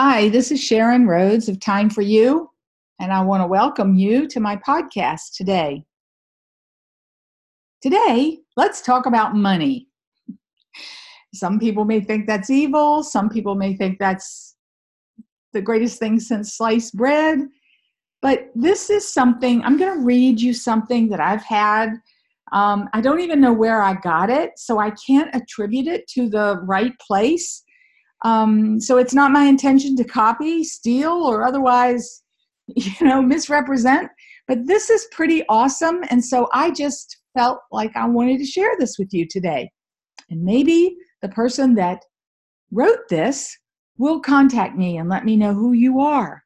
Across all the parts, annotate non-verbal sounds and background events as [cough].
Hi, this is Sharon Rhodes of Time for You, and I want to welcome you to my podcast today. Today, let's talk about money. Some people may think that's evil, some people may think that's the greatest thing since sliced bread. But this is something, I'm going to read you something that I've had. Um, I don't even know where I got it, so I can't attribute it to the right place um, so it's not my intention to copy, steal, or otherwise, [laughs] you know, misrepresent. But this is pretty awesome. And so I just felt like I wanted to share this with you today. And maybe the person that wrote this will contact me and let me know who you are.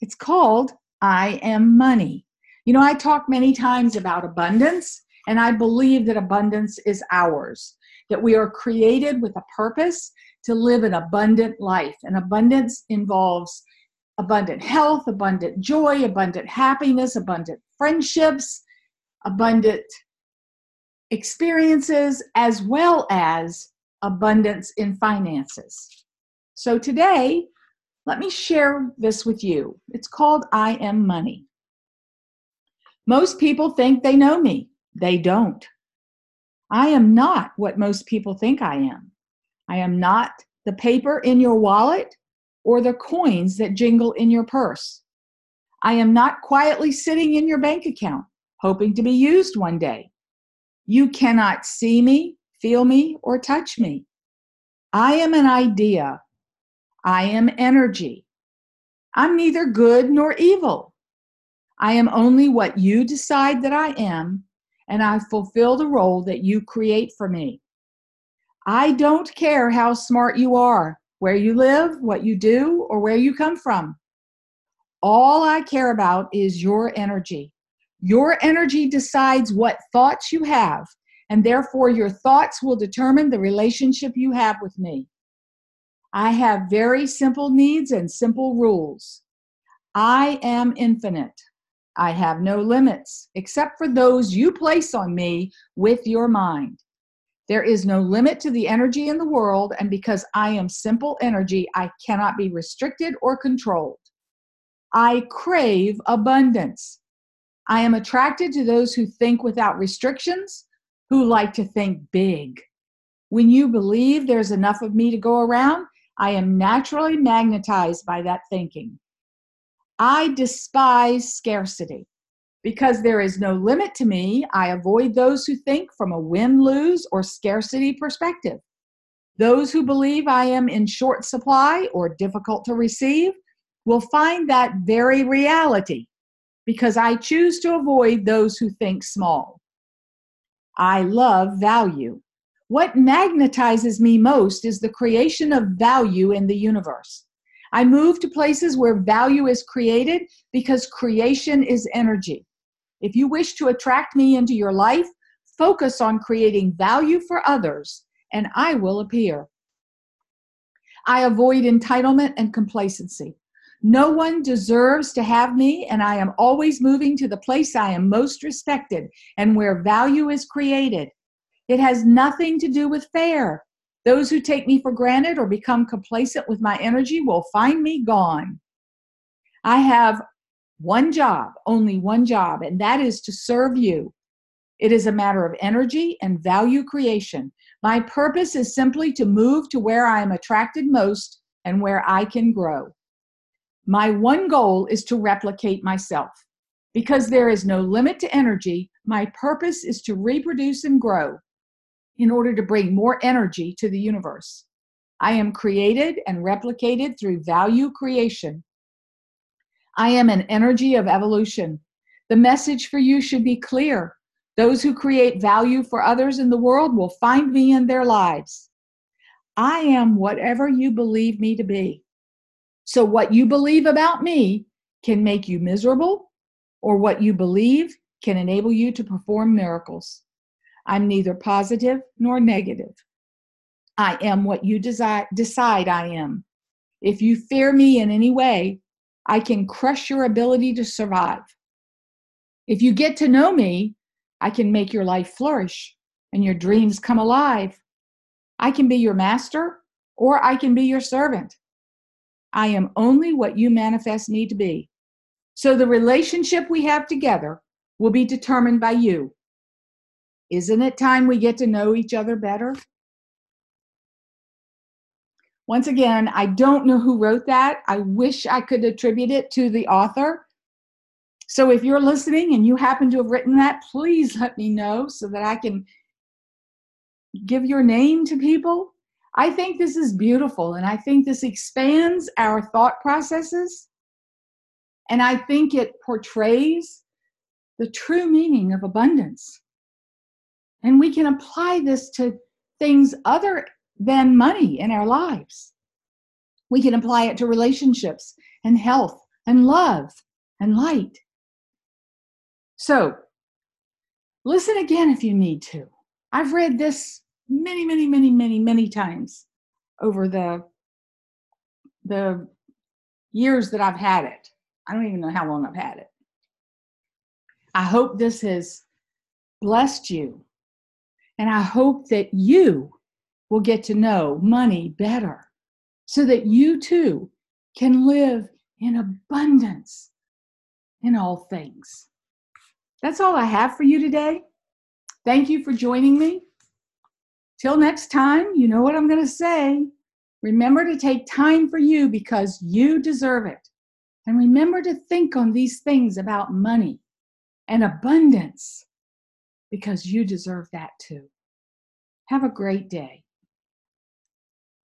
It's called I Am Money. You know, I talk many times about abundance, and I believe that abundance is ours, that we are created with a purpose, to live an abundant life. And abundance involves abundant health, abundant joy, abundant happiness, abundant friendships, abundant experiences, as well as abundance in finances. So today, let me share this with you. It's called I Am Money. Most people think they know me, they don't. I am not what most people think I am. I am not the paper in your wallet or the coins that jingle in your purse. I am not quietly sitting in your bank account, hoping to be used one day. You cannot see me, feel me, or touch me. I am an idea. I am energy. I'm neither good nor evil. I am only what you decide that I am, and I fulfill the role that you create for me. I don't care how smart you are, where you live, what you do, or where you come from. All I care about is your energy. Your energy decides what thoughts you have, and therefore your thoughts will determine the relationship you have with me. I have very simple needs and simple rules. I am infinite. I have no limits except for those you place on me with your mind. There is no limit to the energy in the world, and because I am simple energy, I cannot be restricted or controlled. I crave abundance. I am attracted to those who think without restrictions, who like to think big. When you believe there's enough of me to go around, I am naturally magnetized by that thinking. I despise scarcity. Because there is no limit to me, I avoid those who think from a win lose or scarcity perspective. Those who believe I am in short supply or difficult to receive will find that very reality because I choose to avoid those who think small. I love value. What magnetizes me most is the creation of value in the universe. I move to places where value is created because creation is energy. If you wish to attract me into your life, focus on creating value for others, and I will appear. I avoid entitlement and complacency. No one deserves to have me, and I am always moving to the place I am most respected and where value is created. It has nothing to do with fair. Those who take me for granted or become complacent with my energy will find me gone. I have one job, only one job, and that is to serve you. It is a matter of energy and value creation. My purpose is simply to move to where I am attracted most and where I can grow. My one goal is to replicate myself. Because there is no limit to energy, my purpose is to reproduce and grow in order to bring more energy to the universe. I am created and replicated through value creation I am an energy of evolution. The message for you should be clear. Those who create value for others in the world will find me in their lives. I am whatever you believe me to be. So, what you believe about me can make you miserable, or what you believe can enable you to perform miracles. I'm neither positive nor negative. I am what you desi- decide I am. If you fear me in any way, I can crush your ability to survive. If you get to know me, I can make your life flourish and your dreams come alive. I can be your master or I can be your servant. I am only what you manifest me to be. So the relationship we have together will be determined by you. Isn't it time we get to know each other better? Once again, I don't know who wrote that. I wish I could attribute it to the author. So if you're listening and you happen to have written that, please let me know so that I can give your name to people. I think this is beautiful and I think this expands our thought processes. And I think it portrays the true meaning of abundance. And we can apply this to things other than money in our lives. We can apply it to relationships and health and love and light. So, listen again if you need to. I've read this many, many, many, many, many times over the the years that I've had it. I don't even know how long I've had it. I hope this has blessed you. And I hope that you will get to know money better so that you too can live in abundance in all things. That's all I have for you today. Thank you for joining me. Till next time, you know what I'm going to say. Remember to take time for you because you deserve it. And remember to think on these things about money and abundance because you deserve that too. Have a great day.